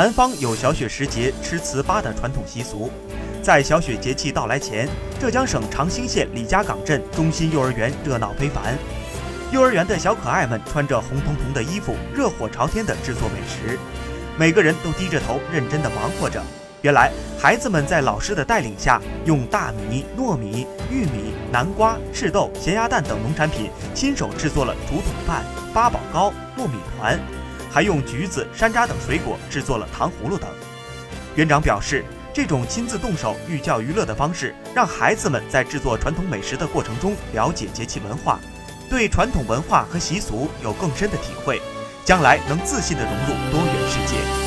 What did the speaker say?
南方有小雪时节吃糍粑的传统习俗。在小雪节气到来前，浙江省长兴县李家港镇中心幼儿园热闹非凡。幼儿园的小可爱们穿着红彤彤的衣服，热火朝天地制作美食，每个人都低着头认真地忙活着。原来，孩子们在老师的带领下，用大米、糯米、玉米、南瓜、赤豆、咸鸭蛋等农产品，亲手制作了竹筒饭、八宝糕、糯米团，还用橘子、山楂等水果制作了糖葫芦等。园长表示。这种亲自动手寓教于乐的方式，让孩子们在制作传统美食的过程中了解节气文化，对传统文化和习俗有更深的体会，将来能自信地融入多元世界。